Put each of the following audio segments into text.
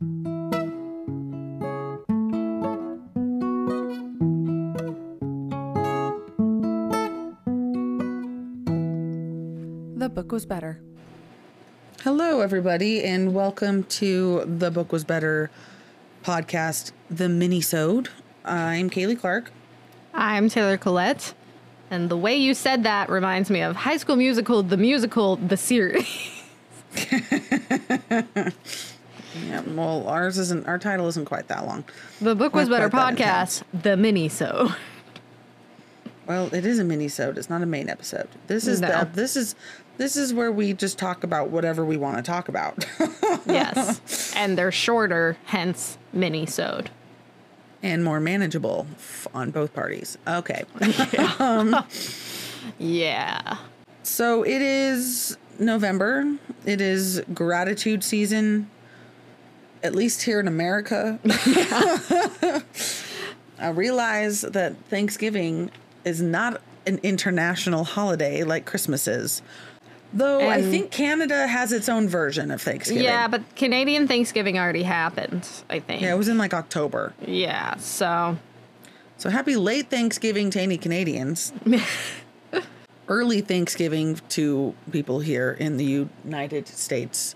The book was better. Hello, everybody, and welcome to the Book Was Better podcast, the mini-sode. I'm Kaley Clark. I'm Taylor Collette. And the way you said that reminds me of High School Musical, the musical, the series. Yeah, well, ours isn't. Our title isn't quite that long. The Book Was Better podcast, the mini so. Well, it is a mini-sode. It's not a main episode. This is No. the. This is this is where we just talk about whatever we want to talk about, Yes. and they're shorter, hence mini sode. and more manageable f- on both parties. Okay. Um, yeah. So it is November. It is gratitude season, at least here in America. I realize that Thanksgiving is not an international holiday like Christmas is. Though I think Canada has its own version of Thanksgiving. Yeah, but Canadian Thanksgiving already happened, I think. Yeah, it was in like October. Yeah, so So happy late Thanksgiving to any Canadians. Early Thanksgiving to people here in the United States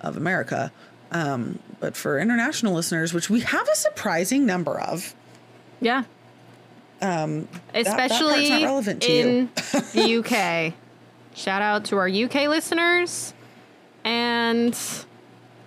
of America. Um, but for international listeners, which we have a surprising number of, yeah. Um, that Especially relevant to in the UK. Shout out to our UK listeners. And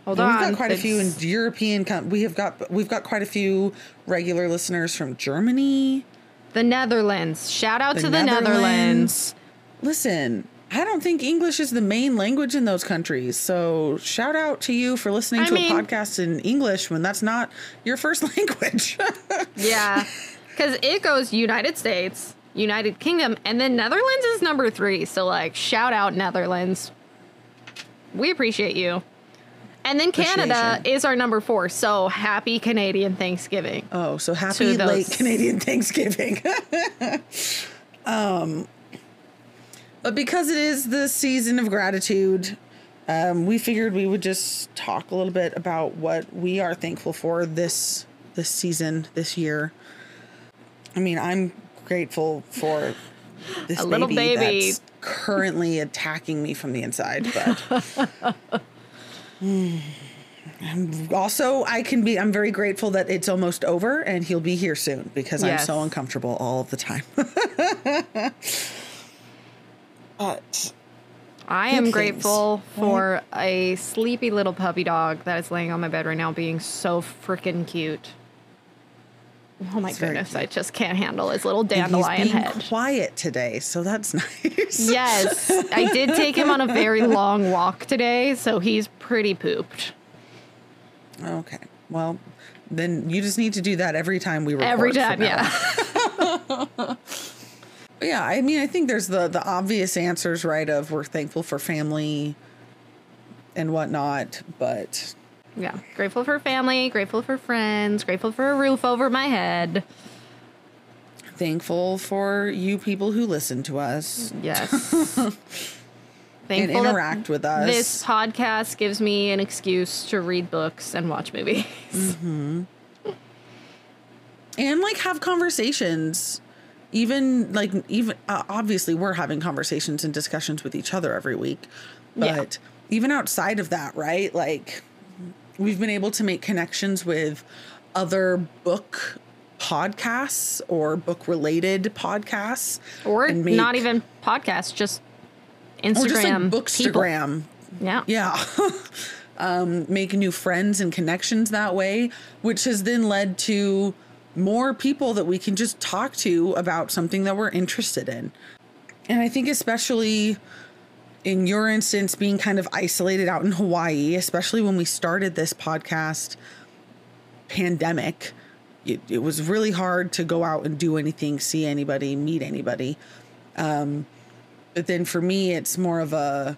hold on, we've got quite a few in European. Com- we have got we've got quite a few regular listeners from Germany, the Netherlands. Shout out the to the Netherlands. Listen, I don't think English is the main language in those countries. So shout out to you for listening I to mean- a podcast in English when that's not your first language. Yeah. Because it goes United States, United Kingdom, and then Netherlands is number three. So, like, shout out Netherlands. We appreciate you. And then Canada is our number four. So, happy Canadian Thanksgiving. oh, so happy late Canadian Thanksgiving. um, but because it is the season of gratitude, um, we figured we would just talk a little bit about what we are thankful for this this season, this year. I mean, I'm grateful for this A little baby. that's currently attacking me from the inside, but Mm. I'm also I can be I'm very grateful that it's almost over and he'll be here soon because I'm so uncomfortable all of the time. but I am things, grateful for a sleepy little puppy dog that is laying on my bed right now, being so freaking cute. Oh my It's goodness. I just can't handle his little he's dandelion being head. quiet today, so that's nice. Yes, I did take him on a very long walk today, so he's pretty pooped. Okay. Well, then you just need to do that every time we record. Every time, yeah. Yeah, I mean, I think there's the the obvious answers, right? Of we're thankful for family and whatnot, but yeah. Grateful for family, grateful for friends, grateful for a roof over my head. thankful for you people who listen to us. Yes. and Thankful that interact with us. This podcast gives me an excuse to read books and watch movies. Mm-hmm. and like have conversations even like even uh, obviously we're having conversations and discussions with each other every week but Yeah. even outside of that right like we've been able to make connections with other book podcasts or book related podcasts Or make- not even podcasts, just Instagram. or just like people. Yeah. yeah um, make new friends and connections that way which has then led to more people that we can just talk to about something that we're interested in. And i think especially in your instance being kind of isolated out in hawaii especially when we started this podcast pandemic it, it was really hard to go out and do anything see anybody meet anybody. Um, but then for me it's more of a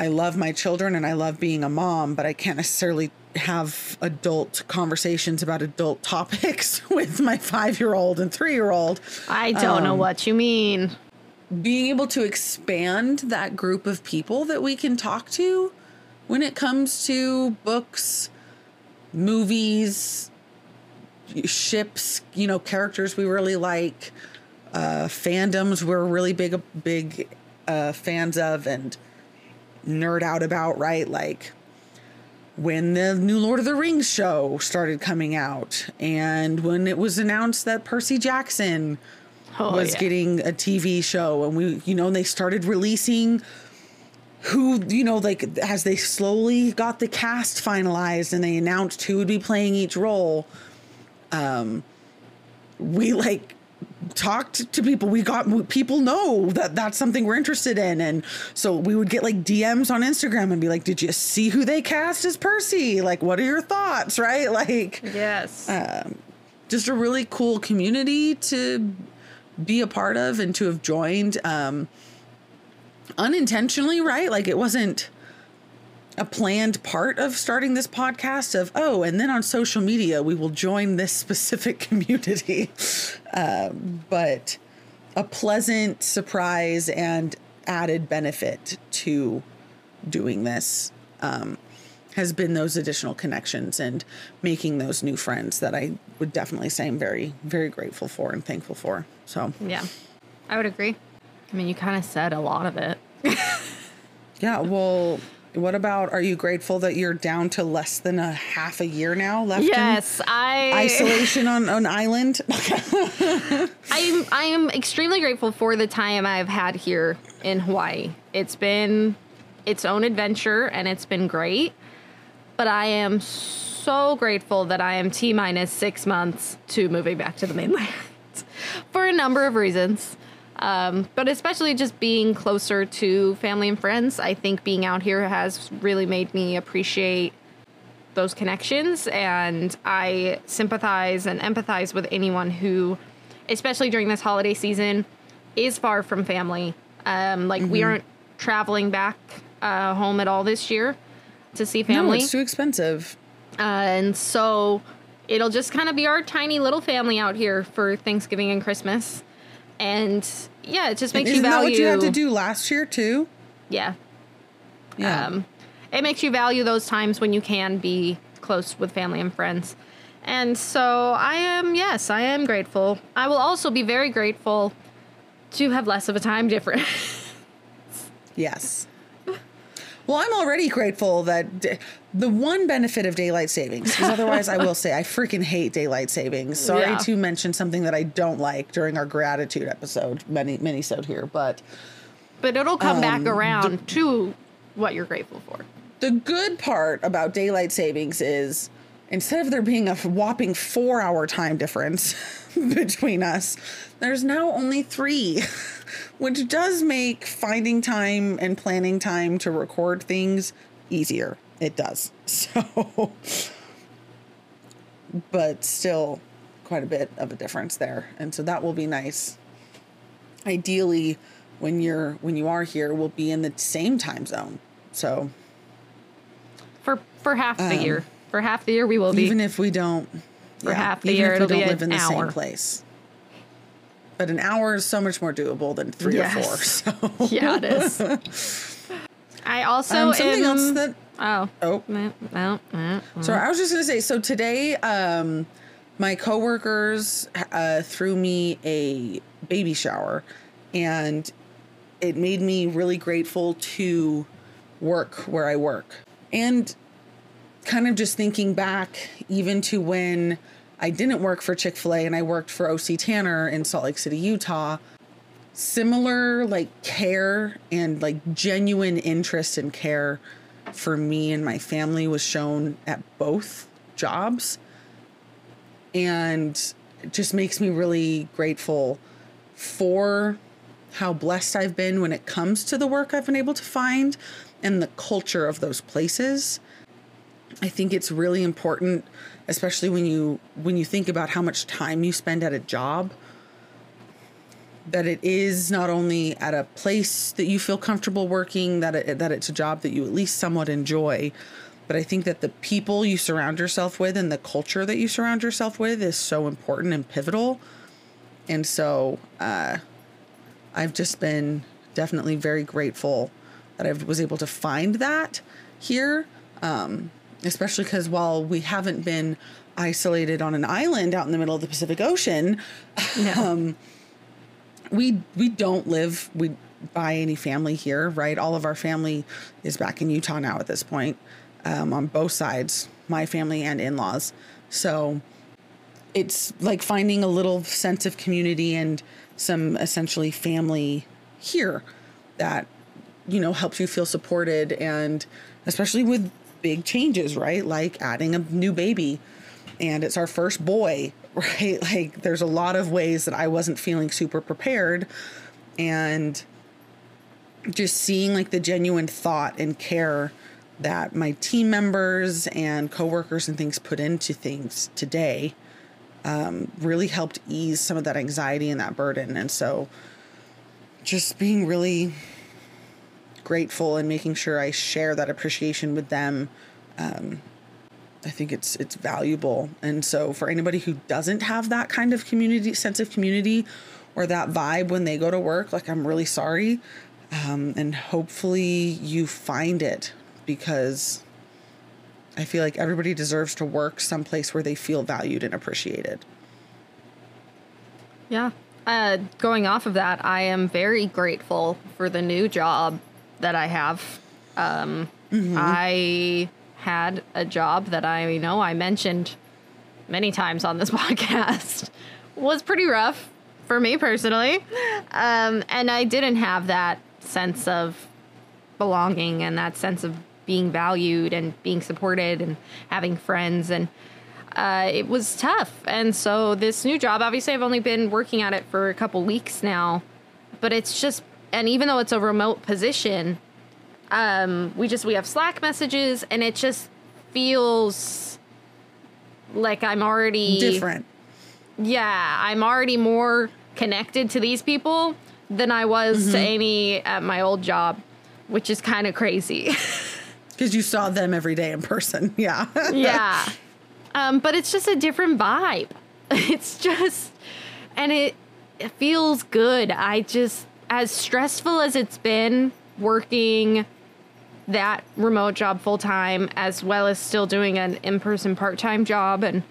I love my children and I love being a mom, but I can't necessarily have adult conversations about adult topics with my five year old and three year old. I don't know Um, what you mean. Being able to expand that group of people that we can talk to when it comes to books movies, ships, you know, characters we really like, uh, fandoms we're really big, big uh, fans of and nerd out about, right? Like when the new Lord of the Rings show started coming out, and when it was announced that Percy Jackson Oh, was yeah. getting a TV show, and we, you know, and they started releasing who, you know, like as they slowly got the cast finalized and they announced who would be playing each role. Um, we like talked to people. We got people know that that's something we're interested in. And so we would get like dms on instagram and be like did you see who they cast as percy? Like what are your thoughts? Right? Like Yes. just a really cool community to be a part of and to have joined um unintentionally right? Like it wasn't a planned part of starting this podcast of oh and then on social media we will join this specific community um, but a pleasant surprise and added benefit to doing this um, has been those additional connections and making those new friends that I would definitely say I'm very, very grateful for and thankful for. So, yeah. I would agree. I mean, you kind of said a lot of it. yeah, well, what about are you grateful that you're down to less than a half a year now left Yes, I isolation on an island? I'm I am extremely grateful for the time I've had here in Hawaii. It's been its own adventure and it's been great. But I am so grateful that I am T minus six months to moving back to the mainland for a number of reasons. Um, but especially just being closer to family and friends. I think being out here has really made me appreciate those connections and I sympathize and empathize with anyone who, especially during this holiday season, is far from family. Um, like we aren't traveling back uh, home at all this year to see family. no, it's too expensive. uh, and so it'll just kind of be our tiny little family out here for Thanksgiving and Christmas. And yeah, it just makes Isn't you that what you had to do last year too? Yeah, Yeah. um, it makes you value those times when you can be close with family and friends. And so I am, yes, I am grateful. I will also be very grateful to have less of a time difference. Yes. Well, I'm already grateful that the one benefit of daylight savings, because otherwise I will say I freaking hate daylight savings. Sorry Yeah. to mention something that I don't like during our gratitude episode, many many minisode here, but but it'll come Um, back around to what you're grateful for. the good part about daylight savings is instead of there being a whopping four hour time difference between us, there's now only three, which does make finding time and planning time to record things easier. It does. So, but still quite a bit of a difference there. And so that will be nice. Ideally, when you're when you are here, we'll be in the same time zone. So For for half the year. For half the year we will be. Um, even if we don't For half the even year, if we don't live in the hour. same place but an hour is so much more doable than three Yes. or four so yeah, it is. I also um, something am, else that Oh. oh No, no, no. so i was just gonna say so today um my coworkers uh threw me a baby shower and it made me really grateful to work where i work and kind of just thinking back even to when I didn't work for Chick fil A and I worked for OC Tanner in Salt Lake City, Utah, similar like care and like genuine interest and care for me and my family was shown at both jobs. And it just makes me really grateful for how blessed I've been when it comes to the work I've been able to find and the culture of those places. I think it's really important, especially when you when you think about how much time you spend at a job, that it is not only at a place that you feel comfortable working, that it, that it's a job that you at least somewhat enjoy, but I think that the people you surround yourself with and the culture that you surround yourself with is so important and pivotal. And so uh, I've just been definitely very grateful that I was able to find that here. Um, especially because while we haven't been isolated on an island out in the middle of the Pacific Ocean, um, we we don't live we by any family here, right? All of our family is back in Utah now at this point, um, on both sides, my family and in laws. So it's like finding a little sense of community and some essentially family here that you know helps you feel supported and especially with big changes right like adding a new baby and it's our first boy right like there's a lot of ways that i wasn't feeling super prepared and just seeing like the genuine thought and care that my team members and coworkers and things put into things today um, really helped ease some of that anxiety and that burden. And so just being really grateful and making sure I share that appreciation with them. Um, I think it's it's valuable. And so for anybody who doesn't have that kind of community sense of community or that vibe when they go to work, like I'm really sorry. Um, and hopefully you find it because I feel like everybody deserves to work someplace where they feel valued and appreciated. Yeah. Uh, going off of that, I am very grateful for the new job that I have. Um, I had a job that I know I mentioned many times on this podcast. Was pretty rough for me personally. Um, and I didn't have that sense of belonging and that sense of being valued and being supported and having friends. And uh, it was tough. And so this new job obviously i've only been working at it for a couple weeks now but it's just and even though it's a remote position um, we just we have slack messages and it just feels like i'm already Different. yeah i'm already more connected to these people than i was to any at my old job which is kind of crazy Because you saw them every day in person. Yeah. yeah. Um, but it's just a different vibe. It's just, and it, it feels good. I just, as stressful as it's been working that remote job full time, as well as still doing an in person part time job, and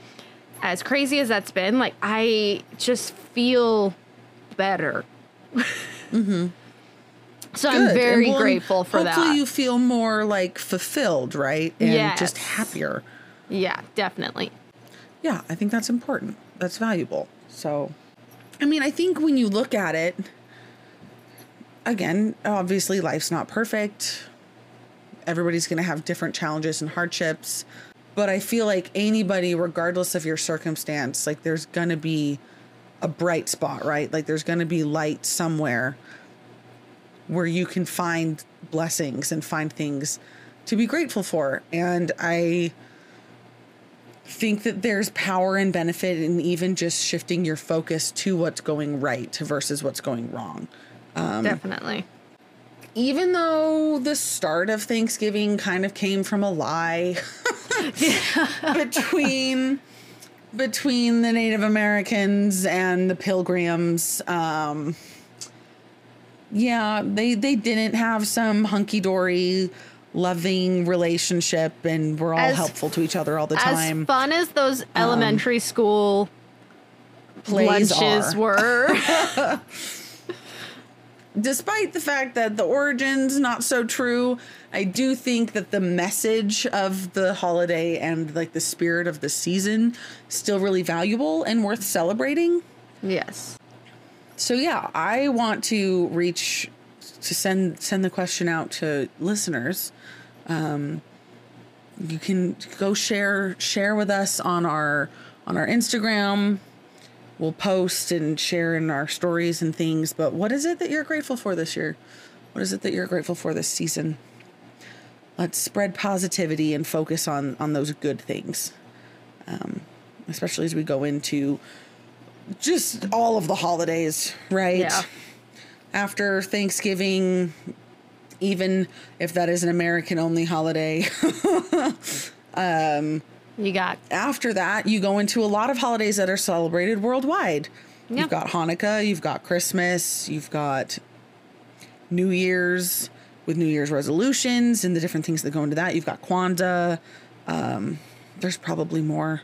as crazy as that's been, like, I just feel better. So I'm very well, grateful for hopefully that. you feel more like fulfilled, right? And Yes. just happier. yeah, definitely. Yeah, I think that's important. That's valuable. So, I mean, I think when you look at it, again, obviously life's not perfect. Everybody's going to have different challenges and hardships. But I feel like anybody, regardless of your circumstance, like there's going to be a bright spot, right? Like there's going to be light somewhere where you can find blessings and find things to be grateful for. And I think that there's power and benefit in even just shifting your focus to what's going right versus what's going wrong. Um, definitely. Even though the start of Thanksgiving kind of came from a lie between between the Native Americans and the Pilgrims, um, yeah, they they didn't have some hunky dory, loving relationship, and we're all As- helpful to each other all the As time. fun as those elementary school Plays lunches are. were. despite the fact that the origins not so true i do think that the message of the holiday and like the spirit of the season still really valuable and worth celebrating yes. so yeah i want to reach to send send the question out to listeners um you can go share share with us on our on our instagram we'll post and share in our stories and things but what is it that you're grateful for this year? What is it that you're grateful for this season? Let's spread positivity and focus on on those good things um, especially as we go into just all of the holidays right? Yeah. after thanksgiving even if that is an american only holiday You got after that, you go into a lot of holidays that are celebrated worldwide. Yeah. You've got Hanukkah, you've got Christmas, you've got New Year's with New Year's resolutions and the different things that go into that. You've got Kwanzaa. Um, there's probably more,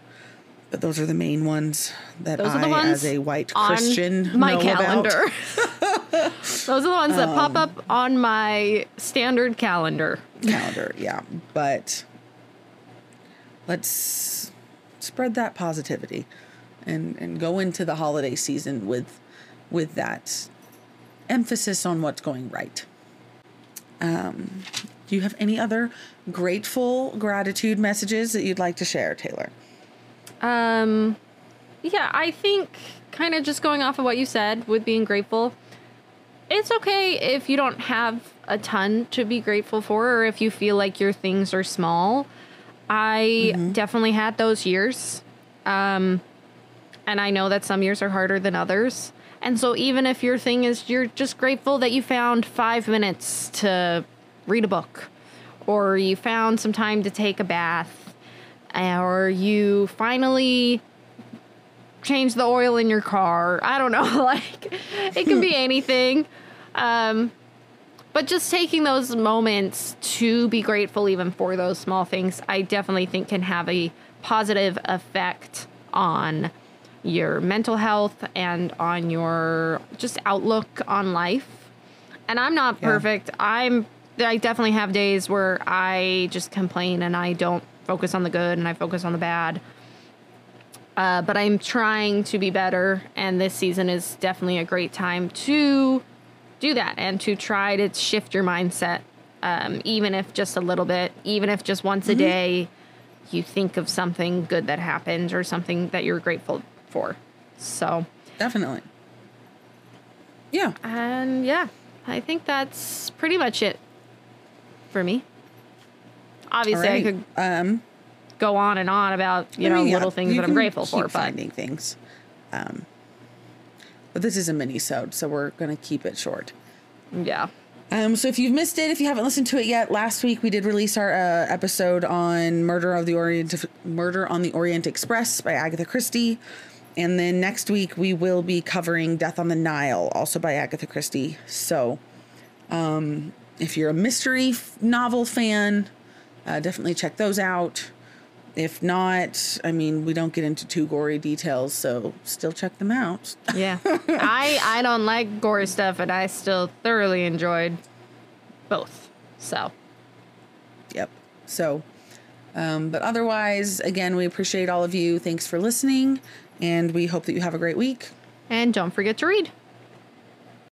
but those are the main ones that Those I, ones as a white Christian, my know calendar. About. Those are the ones that Um, pop up on my standard calendar. calendar, yeah. But let's spread that positivity and and go into the holiday season with with that emphasis on what's going right. Um, do you have any other grateful gratitude messages that you'd like to share, Taylor? Um, yeah, I think kind of just going off of what you said with being grateful. It's okay if you don't have a ton to be grateful for, or if you feel like your things are small. I definitely had those years. Um, and I know that some years are harder than others. And so even if your thing is you're just grateful that you found five minutes to read a book, or you found some time to take a bath, or you finally changed the oil in your car. I don't know. Like it can be anything. Um, but just taking those moments to be grateful even for those small things, I definitely think can have a positive effect on your mental health and on your just outlook on life. And I'm not Yeah. perfect. I'm I definitely have days where I just complain and I don't focus on the good and I focus on the bad. Uh, but I'm trying to be better, and this season is definitely a great time to do that and to try to shift your mindset, um, even if just a little bit, even if just once a day you think of something good that happened or something that you're grateful for. So, Definitely. Yeah. and yeah, I think that's pretty much it for me. Obviously, I could Um, go on and on about you I know mean, yeah, little things that I'm grateful for, keep but finding things. Um, but this is a mini sode, so we're gonna keep it short. yeah. Um, so if you've missed it, if you haven't listened to it yet, last week we did release our uh, episode on Murder of the Orient Murder on the Orient Express by Agatha Christie. And then next week we will be covering Death on the Nile, also by Agatha Christie. So, um, if you're a mystery f- novel fan, uh, definitely check those out. If not, I mean, we don't get into too gory details, so still check them out. Yeah. I I don't like gory stuff and I still thoroughly enjoyed both. So, Yep. So, um, but otherwise, again, we appreciate all of you. Thanks for listening, and we hope that you have a great week. and don't forget to read.